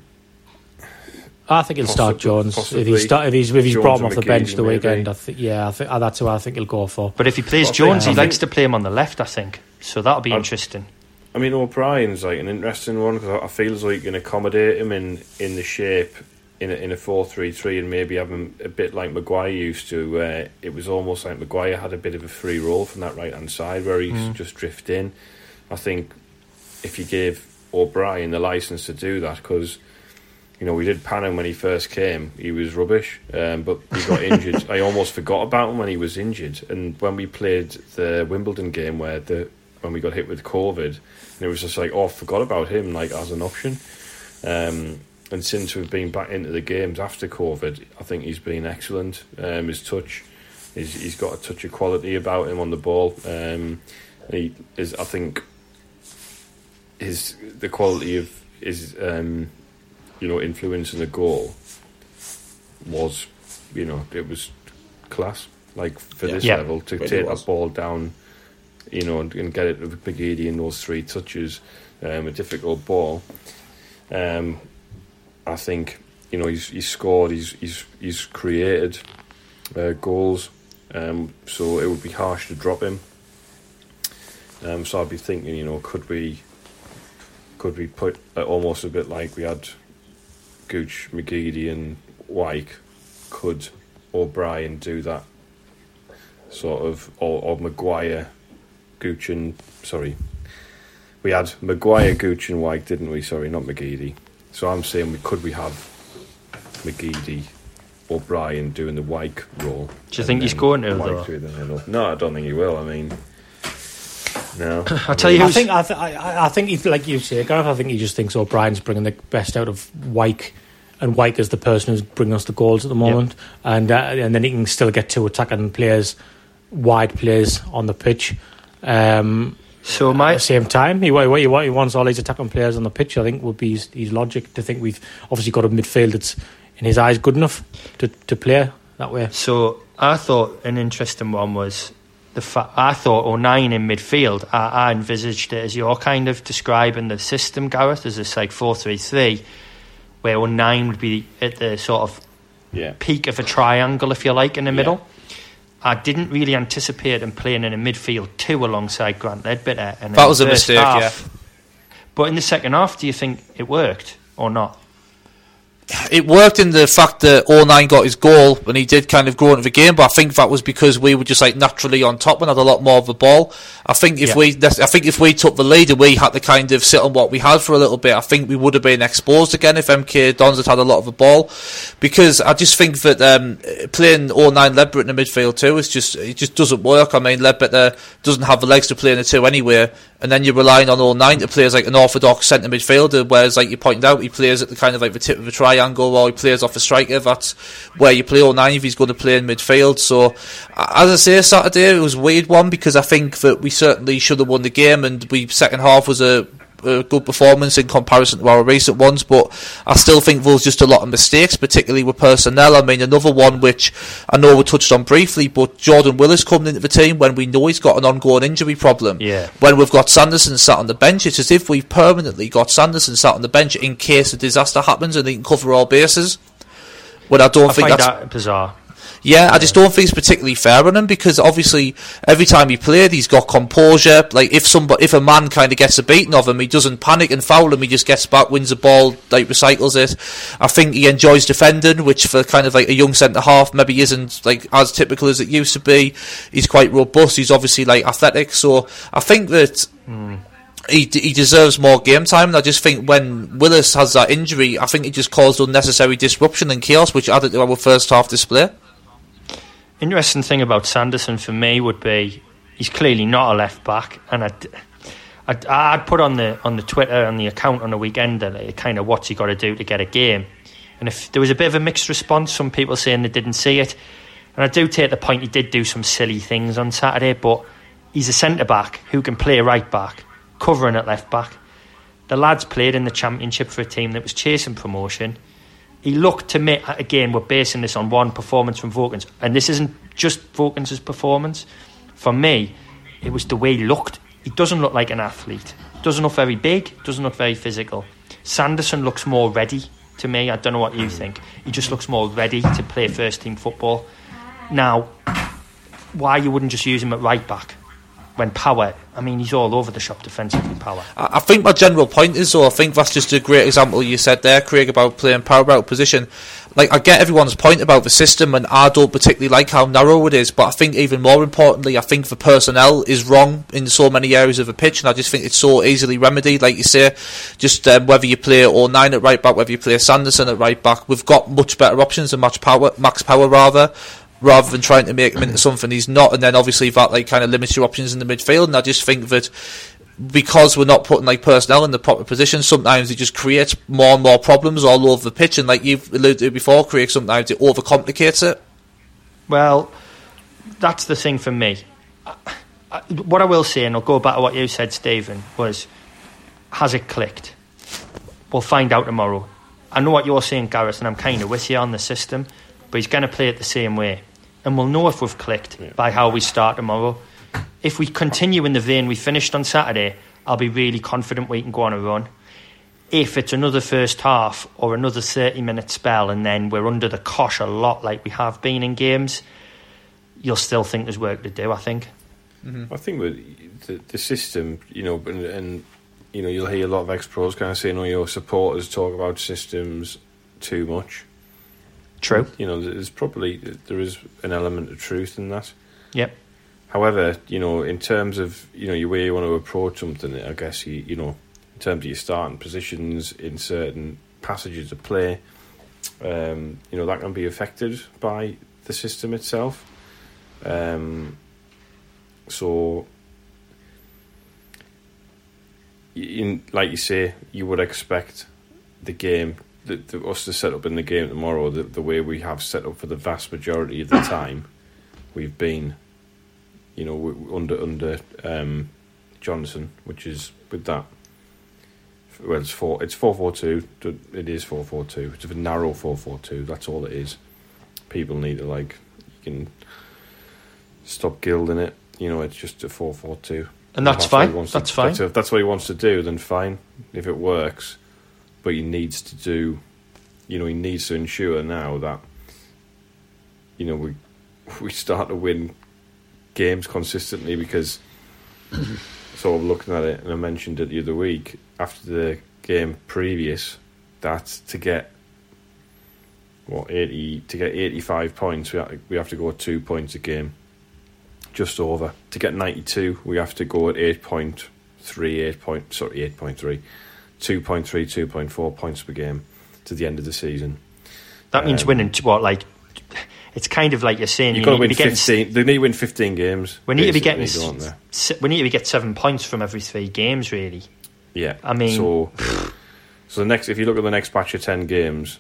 I think he'll start Jones if possibly he's start, if he's if he's Jones brought him off the bench McGeady, the weekend. maybe. I think yeah, I think uh, that's who I think he'll go for. But if he plays Well, I Jones, he think- likes to play him on the left. I think so. That'll be I- interesting. I mean O'Brien's like an interesting one because I feel as though you can accommodate him in in the shape in a, in a four three three and maybe have him a bit like Maguire used to. Where it was almost like Maguire had a bit of a free roll from that right hand side where he Mm. just drift in. I think if you gave O'Brien the license to do that because. You know, we did pan him when he first came. He was rubbish, um, but he got injured. I almost forgot about him when he was injured. And when we played the Wimbledon game, where the when we got hit with COVID, and it was just like, oh, I forgot about him, like as an option. Um, and since we've been back into the games after COVID, I think he's been excellent. Um, his touch, he's, he's got a touch of quality about him on the ball. Um, he is, I think, his the quality of his, um, you know, influencing the goal was, you know, it was class. Like for Yeah. this Yeah. level, to Really take was. that ball down, you know, and, and get it to Brigidi in those three touches, um, a difficult ball. Um, I think you know he's he's scored, he's he's he's created uh, goals, um, so it would be harsh to drop him. Um, so I'd be thinking, you know, could we could we put uh, almost a bit like we had Gooch, McGeady, and Wyke? Could O'Brien do that sort of, or, or Maguire, Gooch, and sorry, we had Maguire, Gooch, and Wyke, didn't we? Sorry, not McGeady. So I'm saying, we could we have McGeady, O'Brien doing the Wyke role? Do you think he's going to, though? through the middle? No, I don't think he will. I mean, no. I'll tell you I think I, th- I, I think he, like you say, Gareth. I think he just thinks O'Brien's bringing the best out of Wyke, and Wyke is the person who's bringing us the goals at the moment, and uh, and then he can still get two attacking players, wide players on the pitch. Um, so at my the same time, he, what he, what he wants all these attacking players on the pitch. I think would be his, his logic to think we've obviously got a midfield that's in his eyes good enough to to play that way. So I thought an interesting one was the fa- I thought O'Nien in midfield. I, I envisaged it as you're kind of describing the system, Gareth, as this like four three three, where O'Nien would be at the sort of Yeah. peak of a triangle, if you like, in the Yeah. middle. I didn't really anticipate him playing in a midfield two alongside Grant Leadbitter. And That was a mistake, half- But in the second half, do you think it worked or not? It worked in the fact that O'Nien got his goal and he did kind of grow into the game, but I think that was because we were just like naturally on top and had a lot more of the ball. I think if Yeah. we, I think if we took the lead and we had to kind of sit on what we had for a little bit, I think we would have been exposed again if MK Dons had had a lot of the ball. Because I just think that um, playing all nine Leadbitter in the midfield too is just it just doesn't work. I mean, Leadbitter doesn't have the legs to play in the two anyway, and then you're relying on O'Nien to play as like an orthodox centre midfielder, whereas like you pointed out, he plays at the kind of like the tip of a triangle, or he plays off a striker. That's where you play O'Nien if he's going to play in midfield. So, as I say, Saturday it was a weird one because I think that we certainly should have won the game, and we second half was a a good performance in comparison to our recent ones, but I still think there was just a lot of mistakes, particularly with personnel. I mean, another one which I know we touched on briefly, but Jordan Willis coming into the team when we know he's got an ongoing injury problem. Yeah. When we've got Sanderson sat on the bench, it's as if we've permanently got Sanderson sat on the bench in case a disaster happens and he can cover all bases. When I don't I think find that's that bizarre. Yeah, I just don't think it's particularly fair on him because obviously every time he played, he's got composure. Like if somebody, if a man kind of gets a beating of him, he doesn't panic and foul him. He just gets back, wins the ball, like recycles it. I think he enjoys defending, which for kind of like a young centre half maybe isn't like as typical as it used to be. He's quite robust. He's obviously like athletic, so I think that he, he deserves more game time. And I just think when Willis has that injury, I think it just caused unnecessary disruption and chaos, which added to our first half display. Interesting thing about Sanderson for me would be he's clearly not a left back, and I'd, I'd, I'd put on the on the Twitter on the account on the weekend that like, kind of what's he got to do to get a game, and if there was a bit of a mixed response, some people saying they didn't see it, and I do take the point he did do some silly things on Saturday, but He's a centre back who can play right back, covering at left back. The lads played in the championship for a team that was chasing promotion. He looked to me again. We're basing this on one performance from Vokins, and this isn't just Vokins' performance. For me, it was the way he looked. He doesn't look like an athlete. Doesn't look very big. Doesn't look very physical. Sanderson looks more ready to me. I don't know what you hmm. think. He just looks more ready to play first team football. Now, why you wouldn't just use him at right back? When power, I mean, he's all over the shop defensively, power. I, think my general point is, though, I think that's just a great example you said there, Craig, about playing power out position. Like, I get everyone's point about the system, and I don't particularly like how narrow it is, but I think even more importantly, I think the personnel is wrong in so many areas of the pitch, and I just think it's so easily remedied, like you say, just um, whether you play O'Nien at right back, whether you play Sanderson at right back, we've got much better options than much power, max power rather rather than trying to make him into something he's not. And then obviously that like kind of limits your options in the midfield. And I just think that because we're not putting like personnel in the proper position, sometimes it just creates more and more problems all over the pitch. And like you've alluded to before, Craig, sometimes it overcomplicates it. Well, that's the thing for me. what I will say, and I'll go back to what you said, Stephen, was has it clicked? We'll find out tomorrow. I know what you're saying, Gareth, and I'm kind of with you on the system but he's going to play it the same way. And we'll know if we've clicked yeah. by how we start tomorrow. If we continue in the vein we finished on Saturday, I'll be really confident we can go on a run. If it's another first half or another 30 minute spell and then we're under the cosh a lot like we have been in games, you'll still think there's work to do, I think. Mm-hmm. I think with the, the system, you know, and, and, you know, you'll hear a lot of ex pros kind of saying, "Oh, your supporters talk about systems too much." True. You know, there's probably there is an element of truth in that. Yep. However, you know, in terms of you know your way you want to approach something, I guess you you know, in terms of your starting positions in certain passages of play, um, you know that can be affected by the system itself. Um, so, in like you say, you would expect the game the, the, us to set up in the game tomorrow, the, the way we have set up for the vast majority of the time, we've been, you know, under under um, Johnson, which is with that. Well, it's four. It's four four two. It is four four two. It's a narrow four four two. That's all it is. People need to like you can stop gilding it. You know, it's just a four four two. And that's, fine. That's to, fine. That's, if that's what he wants to do, then fine. If it works, but he needs to do, you know, he needs to ensure now that, you know, we we start to win games consistently because sort of looking at it, and I mentioned it the other week after the game previous that to get what eighty to get eighty five points, we have, we have to go two points a game, just over. To get ninety two, we have to go at eight point three, eight point sorry, eight point three. 2.3, 2.4 points per game to the end of the season. That means um, winning what like it's kind of like you're saying you've you got to win 15 they need to win 15 games we need to be getting we need to get 7 points from every 3 games really. Yeah. I mean so so the next if you look at the next batch of 10 games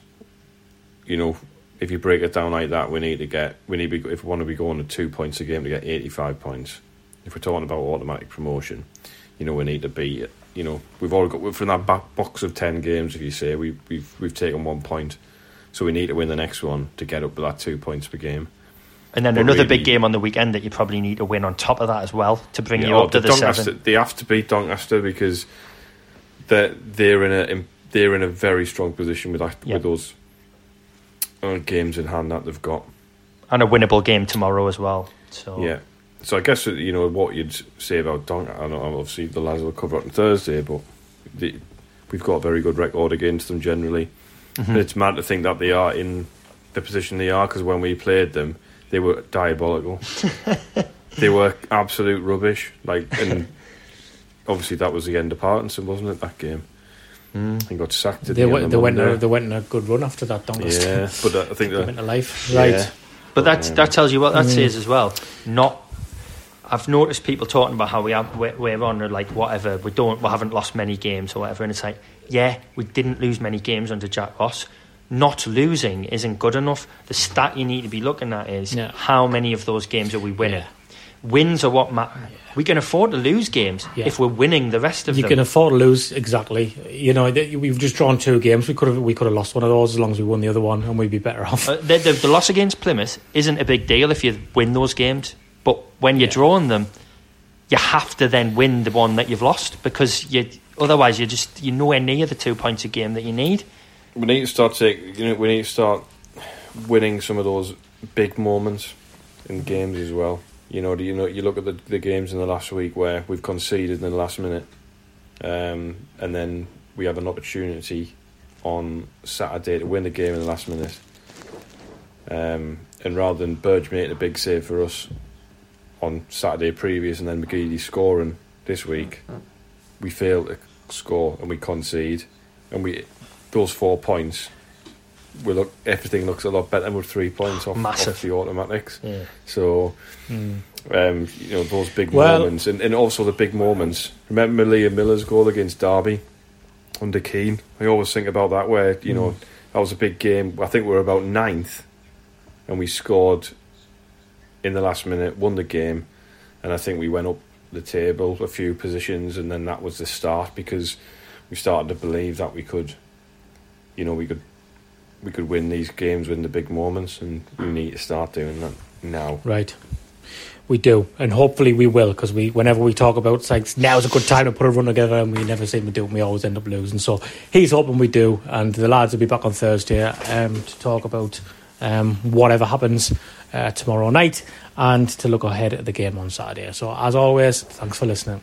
you know if you break it down like that we need to get we need to be, if we want to be going to 2 points a game to get 85 points. If we're talking about automatic promotion you know we need to be you know, we've all got from that back box of ten games. If you say we, we've we've taken one point, so we need to win the next one to get up to that two points per game. And then but another really, big game on the weekend that you probably need to win on top of that as well to bring yeah, you up to the Doncaster, seven. They have to beat Doncaster because they're they're in a they're in a very strong position with that, with those uh, games in hand that they've got, and a winnable game tomorrow as well. So yeah, so I guess you know what you'd say about Donk. I know obviously the lads will cover it on Thursday, but the, we've got a very good record against them generally. Mm-hmm. It's mad to think that they are in the position they are because when we played them, they were diabolical. they were absolute rubbish. Like, and obviously that was the end of Parkinson, wasn't it? That game. Mm. And got sacked. They, the went, they went. A, they went a good run after that. Doncaster. Yeah, but I think they went to life. Right. Yeah. But that that tells you what that mm. says as well. Not I've noticed people talking about how we have we're, on or like whatever we don't we haven't lost many games or whatever, and it's like yeah we didn't lose many games under Jack Ross. Not losing isn't good enough. The stat you need to be looking at is yeah. how many of those games are we winning. Yeah. wins are what matter. We can afford to lose games Yeah. if we're winning the rest of You them. You can afford to lose exactly. You know, we've just drawn two games. We could have we could have lost one of those as long as we won the other one, and we'd be better off. Uh, the, the, the loss against Plymouth isn't a big deal if you win those games, but when you're drawing them, you have to then win the one that you've lost because you otherwise you're just you're nowhere near the two points a game that you need. We need to start take. You know, we need to start winning some of those big moments in games as well. You know, do you know? You look at the, the games in the last week where we've conceded in the last minute, um, and then we have an opportunity on Saturday to win the game in the last minute. Um, and rather than Burge making a big save for us on Saturday previous, and then McGeady scoring this week, we fail to score and we concede, and we those four points. We look everything looks a lot better with three points off, off the automatics. Yeah. So, um, you know, those big Well- moments, and, and also the big moments. Remember Liam Miller's goal against Derby under Keane? I always think about that, where you know that was a big game. I think we were about ninth, and we scored in the last minute, won the game, and I think we went up the table a few positions, and then that was the start because we started to believe that we could, you know, we could. We could win these games, win the big moments, and we need to start doing that now. Right. We do, and hopefully we will, because we, whenever we talk about it's like now's a good time to put a run together, and we never seem to do it, and we always end up losing. So he's hoping we do, and the lads will be back on Thursday um, to talk about um, whatever happens uh, tomorrow night, and to look ahead at the game on Saturday. So as always, thanks for listening.